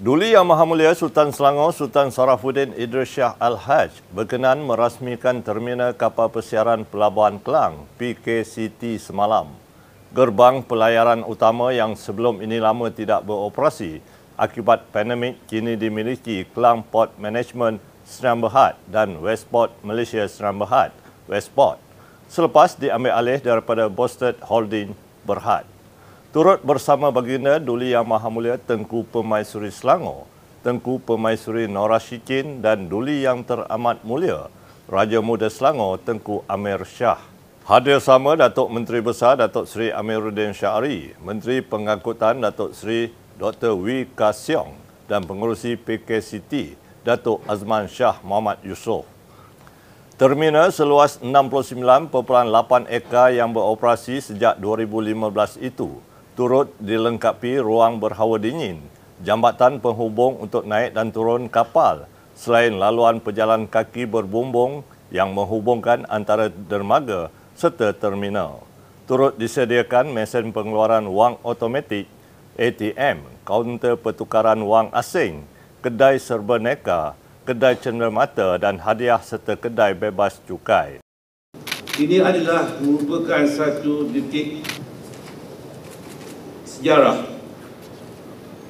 Duli Yang Maha Mulia Sultan Selangor Sultan Sarafuddin Idris Shah Al-Haj berkenan merasmikan terminal kapal persiaran Pelabuhan Kelang PKCT semalam. Gerbang pelayaran utama yang sebelum ini lama tidak beroperasi akibat pandemik kini dimiliki Kelang Port Management Sdn Bhd dan Westport Malaysia Sdn Bhd Westport selepas diambil alih daripada Bosted Holding Berhad. Turut bersama baginda Duli Yang Maha Mulia Tengku Pemaisuri Selangor, Tengku Pemaisuri Norashikin dan Duli Yang Teramat Mulia, Raja Muda Selangor Tengku Amir Shah. Hadir sama Datuk Menteri Besar Datuk Seri Amiruddin Syari, Menteri Pengangkutan Datuk Seri Dr. Wee Kasyong dan Pengurusi PKCT Datuk Azman Shah Muhammad Yusof. Terminal seluas 69.8 ekar yang beroperasi sejak 2015 itu turut dilengkapi ruang berhawa dingin, jambatan penghubung untuk naik dan turun kapal, selain laluan pejalan kaki berbumbung yang menghubungkan antara dermaga serta terminal. Turut disediakan mesin pengeluaran wang automatik ATM, kaunter pertukaran wang asing, kedai serba neka, kedai cenderamata dan hadiah serta kedai bebas cukai. Ini adalah merupakan satu detik sejarah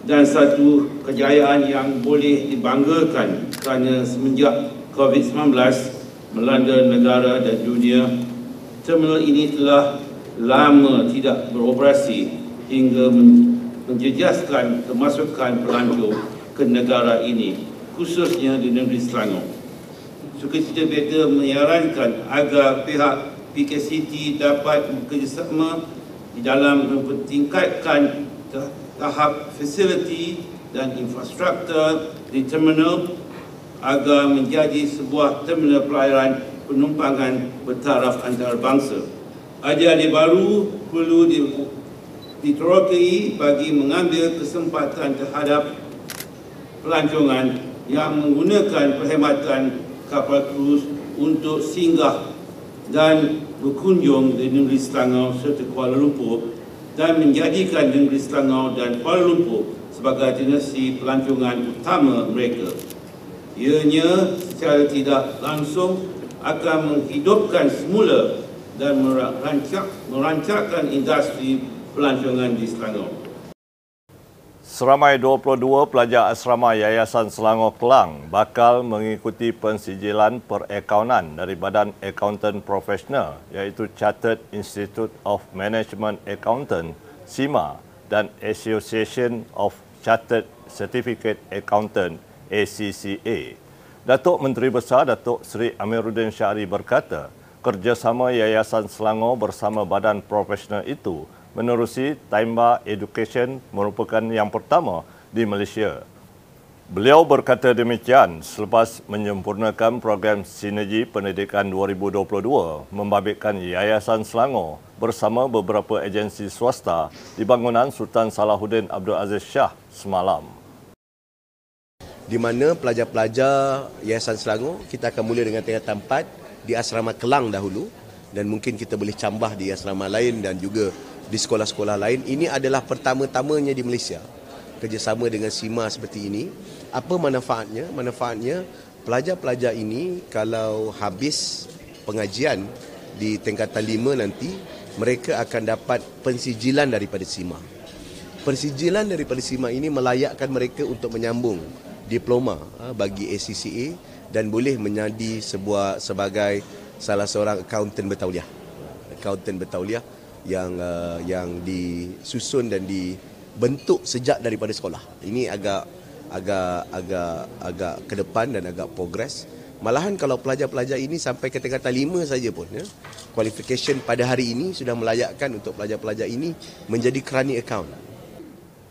dan satu kejayaan yang boleh dibanggakan kerana semenjak COVID-19 melanda negara dan dunia, terminal ini telah lama tidak beroperasi hingga menjejaskan kemasukan pelancong ke negara ini, khususnya di negeri Selangor. Suka cita beta menyarankan agar pihak PKCT dapat bekerjasama dalam mempertingkatkan tahap fasiliti dan infrastruktur di terminal agar menjadi sebuah terminal pelayaran penumpangan bertaraf antarabangsa. Adik-adik baru perlu diterokai bagi mengambil kesempatan terhadap pelancongan yang menggunakan perkhidmatan kapal kruz untuk singgah dan berkunjung di negeri Selangor serta Kuala Lumpur dan menjadikan negeri Selangor dan Kuala Lumpur sebagai destinasi pelancongan utama mereka. Ianya secara tidak langsung akan menghidupkan semula dan merancak, merancakkan industri pelancongan di Selangor. Seramai 22 pelajar asrama Yayasan Selangor Kelang bakal mengikuti pensijilan perakaunan dari Badan Accountant Profesional iaitu Chartered Institute of Management Accountant SIMA dan Association of Chartered Certificate Accountant ACCA. Datuk Menteri Besar Datuk Seri Amiruddin Syari berkata, kerjasama Yayasan Selangor bersama badan profesional itu menerusi Taimba Education merupakan yang pertama di Malaysia. Beliau berkata demikian selepas menyempurnakan program Sinergi Pendidikan 2022 membabitkan Yayasan Selangor bersama beberapa agensi swasta di bangunan Sultan Salahuddin Abdul Aziz Shah semalam. Di mana pelajar-pelajar Yayasan Selangor kita akan mula dengan tingkatan 4 di asrama Kelang dahulu dan mungkin kita boleh cambah di asrama lain dan juga di sekolah-sekolah lain. Ini adalah pertama-tamanya di Malaysia. Kerjasama dengan SIMA seperti ini. Apa manfaatnya? Manfaatnya pelajar-pelajar ini kalau habis pengajian di tingkatan lima nanti, mereka akan dapat pensijilan daripada SIMA. Pensijilan daripada SIMA ini melayakkan mereka untuk menyambung diploma ha, bagi ACCA dan boleh menjadi sebuah sebagai salah seorang accountant bertauliah. Accountant bertauliah yang uh, yang disusun dan dibentuk sejak daripada sekolah. Ini agak agak agak agak ke depan dan agak progres. Malahan kalau pelajar-pelajar ini sampai ke tingkatan lima saja pun ya. Qualification pada hari ini sudah melayakkan untuk pelajar-pelajar ini menjadi kerani account.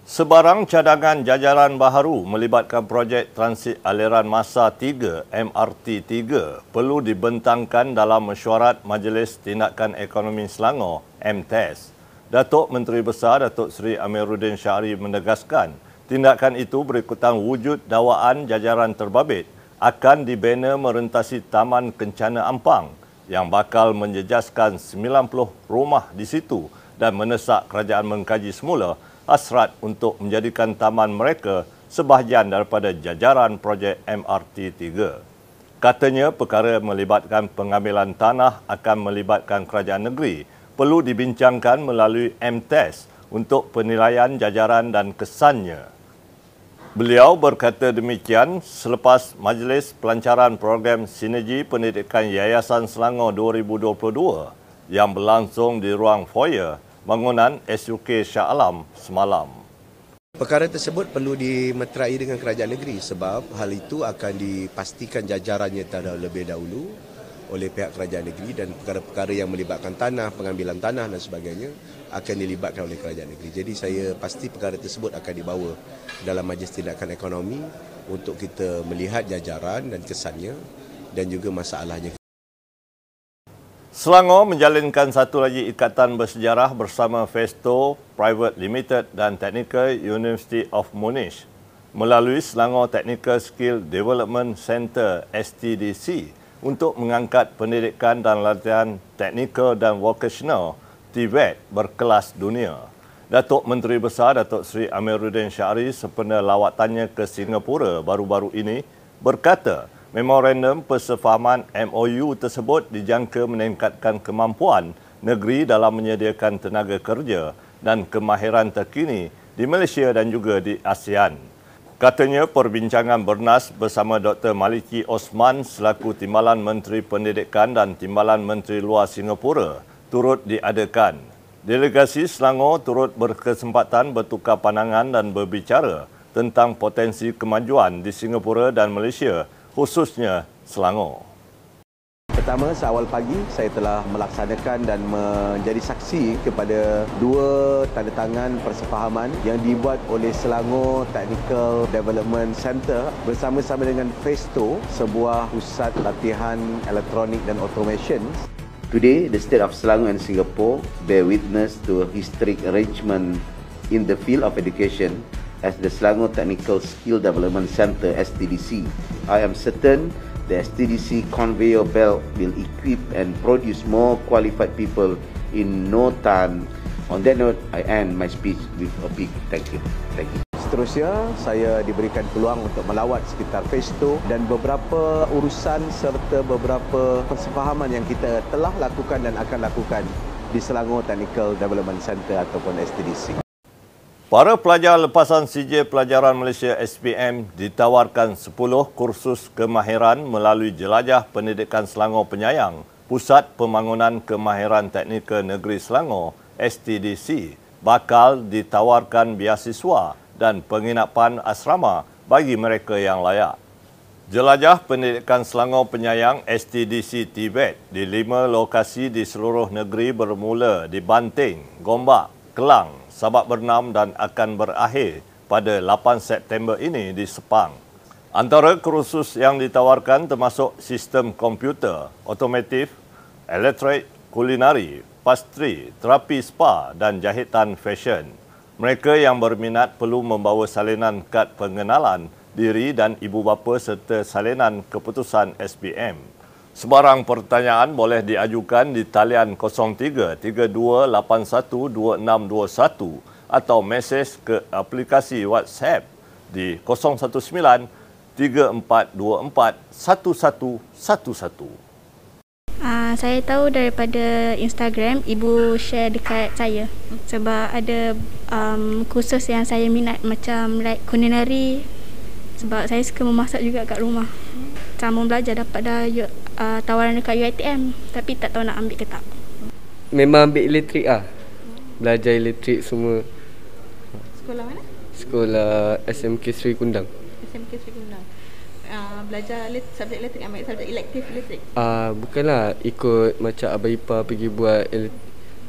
Sebarang cadangan jajaran baharu melibatkan projek transit aliran masa 3 MRT 3 perlu dibentangkan dalam mesyuarat Majlis Tindakan Ekonomi Selangor MTES. Datuk Menteri Besar Datuk Seri Amiruddin Syari menegaskan tindakan itu berikutan wujud dakwaan jajaran terbabit akan dibina merentasi Taman Kencana Ampang yang bakal menjejaskan 90 rumah di situ dan menesak kerajaan mengkaji semula hasrat untuk menjadikan taman mereka sebahagian daripada jajaran projek MRT 3. Katanya perkara melibatkan pengambilan tanah akan melibatkan kerajaan negeri perlu dibincangkan melalui M-Test untuk penilaian jajaran dan kesannya. Beliau berkata demikian selepas Majlis Pelancaran Program Sinergi Pendidikan Yayasan Selangor 2022 yang berlangsung di ruang foyer bangunan SUK Shah Alam semalam. Perkara tersebut perlu dimeterai dengan kerajaan negeri sebab hal itu akan dipastikan jajarannya terlebih dahulu oleh pihak kerajaan negeri dan perkara-perkara yang melibatkan tanah, pengambilan tanah dan sebagainya akan dilibatkan oleh kerajaan negeri. Jadi saya pasti perkara tersebut akan dibawa dalam Majlis Tindakan Ekonomi untuk kita melihat jajaran dan kesannya dan juga masalahnya. Selangor menjalinkan satu lagi ikatan bersejarah bersama Festo Private Limited dan Technical University of Munich melalui Selangor Technical Skill Development Center STDC untuk mengangkat pendidikan dan latihan teknikal dan vocational TVET berkelas dunia. Datuk Menteri Besar Datuk Seri Amiruddin Syahri sempena lawatannya ke Singapura baru-baru ini berkata memorandum persefahaman MOU tersebut dijangka meningkatkan kemampuan negeri dalam menyediakan tenaga kerja dan kemahiran terkini di Malaysia dan juga di ASEAN. Katanya perbincangan bernas bersama Dr. Maliki Osman selaku Timbalan Menteri Pendidikan dan Timbalan Menteri Luar Singapura turut diadakan. Delegasi Selangor turut berkesempatan bertukar pandangan dan berbicara tentang potensi kemajuan di Singapura dan Malaysia, khususnya Selangor. Pertama, seawal pagi saya telah melaksanakan dan menjadi saksi kepada dua tanda tangan persefahaman yang dibuat oleh Selangor Technical Development Center bersama-sama dengan Festo, sebuah pusat latihan elektronik dan automation. Today, the state of Selangor and Singapore bear witness to a historic arrangement in the field of education as the Selangor Technical Skill Development Center STDC. I am certain the STDC conveyor belt will equip and produce more qualified people in no time. On that note, I end my speech with a big thank you. Thank you. Seterusnya, saya diberikan peluang untuk melawat sekitar Festo dan beberapa urusan serta beberapa persefahaman yang kita telah lakukan dan akan lakukan di Selangor Technical Development Center ataupun STDC. Para pelajar lepasan CJ Pelajaran Malaysia SPM ditawarkan 10 kursus kemahiran melalui Jelajah Pendidikan Selangor Penyayang, Pusat Pembangunan Kemahiran Teknikal Negeri Selangor STDC bakal ditawarkan biasiswa dan penginapan asrama bagi mereka yang layak. Jelajah Pendidikan Selangor Penyayang STDC Tibet di lima lokasi di seluruh negeri bermula di Banting, Gombak, Kelang, Sabak Bernam dan akan berakhir pada 8 September ini di Sepang. Antara kursus yang ditawarkan termasuk sistem komputer, otomotif, elektrik, kulinari, pastri, terapi spa dan jahitan fashion. Mereka yang berminat perlu membawa salinan kad pengenalan diri dan ibu bapa serta salinan keputusan SPM. Sebarang pertanyaan boleh diajukan di talian 03-3281-2621 atau mesej ke aplikasi WhatsApp di 019-3424-1111. Uh, saya tahu daripada Instagram ibu share dekat saya. Sebab ada um, kursus yang saya minat macam like culinary. Sebab saya suka memasak juga kat rumah. Sambung belajar dapat dah uh, tawaran dekat UiTM tapi tak tahu nak ambil ke tak. Memang ambil elektrik ah. Belajar elektrik semua. Sekolah mana? Sekolah SMK Sri Kundang. SMK Sri Kundang. Uh, belajar subjek elektrik ambil subjek elektif elektrik. Ah uh, bukanlah ikut macam abang ipar pergi buat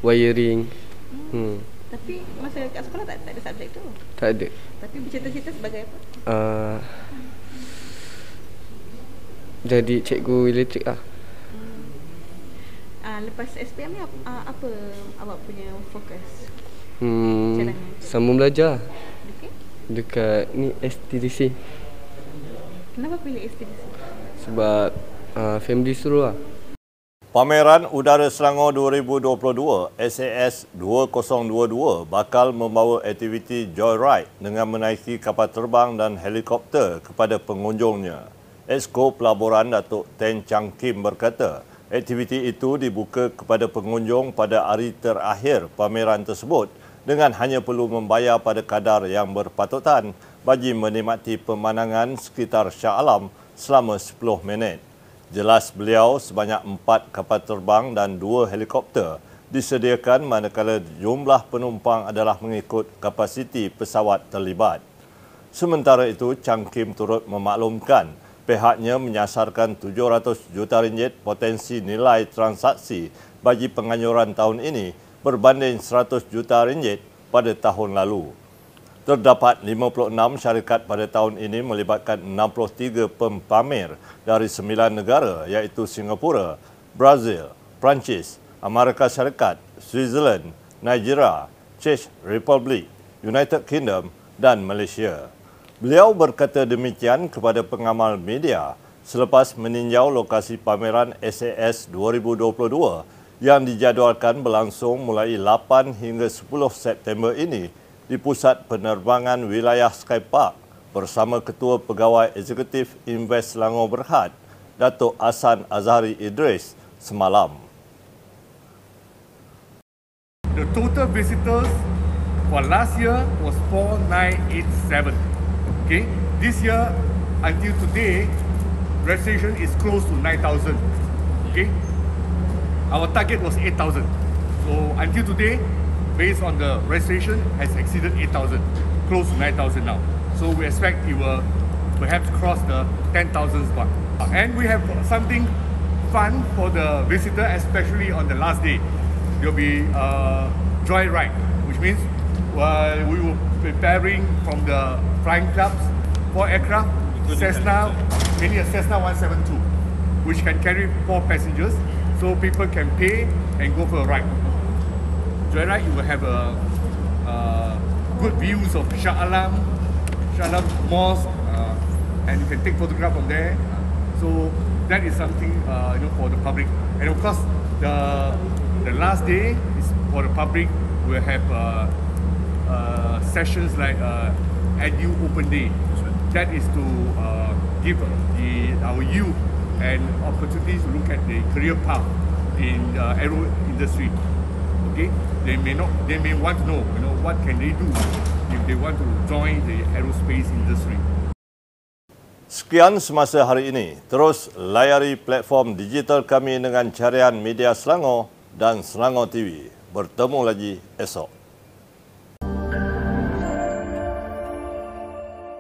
wiring. Hmm. hmm. Tapi masa kat sekolah tak, tak ada subjek tu? Tak ada. Tapi bercita-cita sebagai apa? Ah uh, jadi cikgu elektrik lah. Hmm. Uh, lepas SPM ni uh, apa awak punya fokus? Hmm, sambung belajar. Dekat? Dekat ni STDC. Kenapa pilih STDC? Sebab uh, family suruh lah. Pameran Udara Selangor 2022 SAS 2022 bakal membawa aktiviti joyride dengan menaiki kapal terbang dan helikopter kepada pengunjungnya. Esko Pelaburan Datuk Ten Chang Kim berkata, aktiviti itu dibuka kepada pengunjung pada hari terakhir pameran tersebut dengan hanya perlu membayar pada kadar yang berpatutan bagi menikmati pemandangan sekitar Shah Alam selama 10 minit. Jelas beliau sebanyak empat kapal terbang dan dua helikopter disediakan manakala jumlah penumpang adalah mengikut kapasiti pesawat terlibat. Sementara itu, Chang Kim turut memaklumkan pihaknya menyasarkan 700 juta ringgit potensi nilai transaksi bagi penganjuran tahun ini berbanding 100 juta ringgit pada tahun lalu. Terdapat 56 syarikat pada tahun ini melibatkan 63 pempamer dari 9 negara iaitu Singapura, Brazil, Perancis, Amerika Syarikat, Switzerland, Nigeria, Czech Republic, United Kingdom dan Malaysia. Beliau berkata demikian kepada pengamal media selepas meninjau lokasi pameran SAS 2022 yang dijadualkan berlangsung mulai 8 hingga 10 September ini di Pusat Penerbangan Wilayah Skypark bersama Ketua Pegawai Eksekutif Invest Selangor Berhad, Datuk Hasan Azhari Idris semalam. The total visitors for last year was 4987. Okay, this year until today, registration is close to 9,000. Okay, our target was 8,000. So until today, based on the registration has exceeded 8,000, close to 9,000 now. So we expect it will perhaps cross the 10,000 mark. And we have something fun for the visitor, especially on the last day. There will be a joy ride, which means uh, we will preparing from the flying clubs, four aircraft, Cessna, mainly a Cessna 172, which can carry four passengers, so people can pay and go for a ride. joyride, you will have a, uh, good views of Shah Alam, Shah Alam Mosque, uh, and you can take photograph from there. So that is something uh, you know for the public. And of course, the the last day is for the public. We'll have uh, uh, sessions like uh, Edu Open Day. That is to uh, give the our youth and opportunities to look at the career path in uh, aero industry. Okay, they may not, they may want to know, you know, what can they do if they want to join the aerospace industry. Sekian semasa hari ini. Terus layari platform digital kami dengan carian media Selangor dan Selangor TV. Bertemu lagi esok.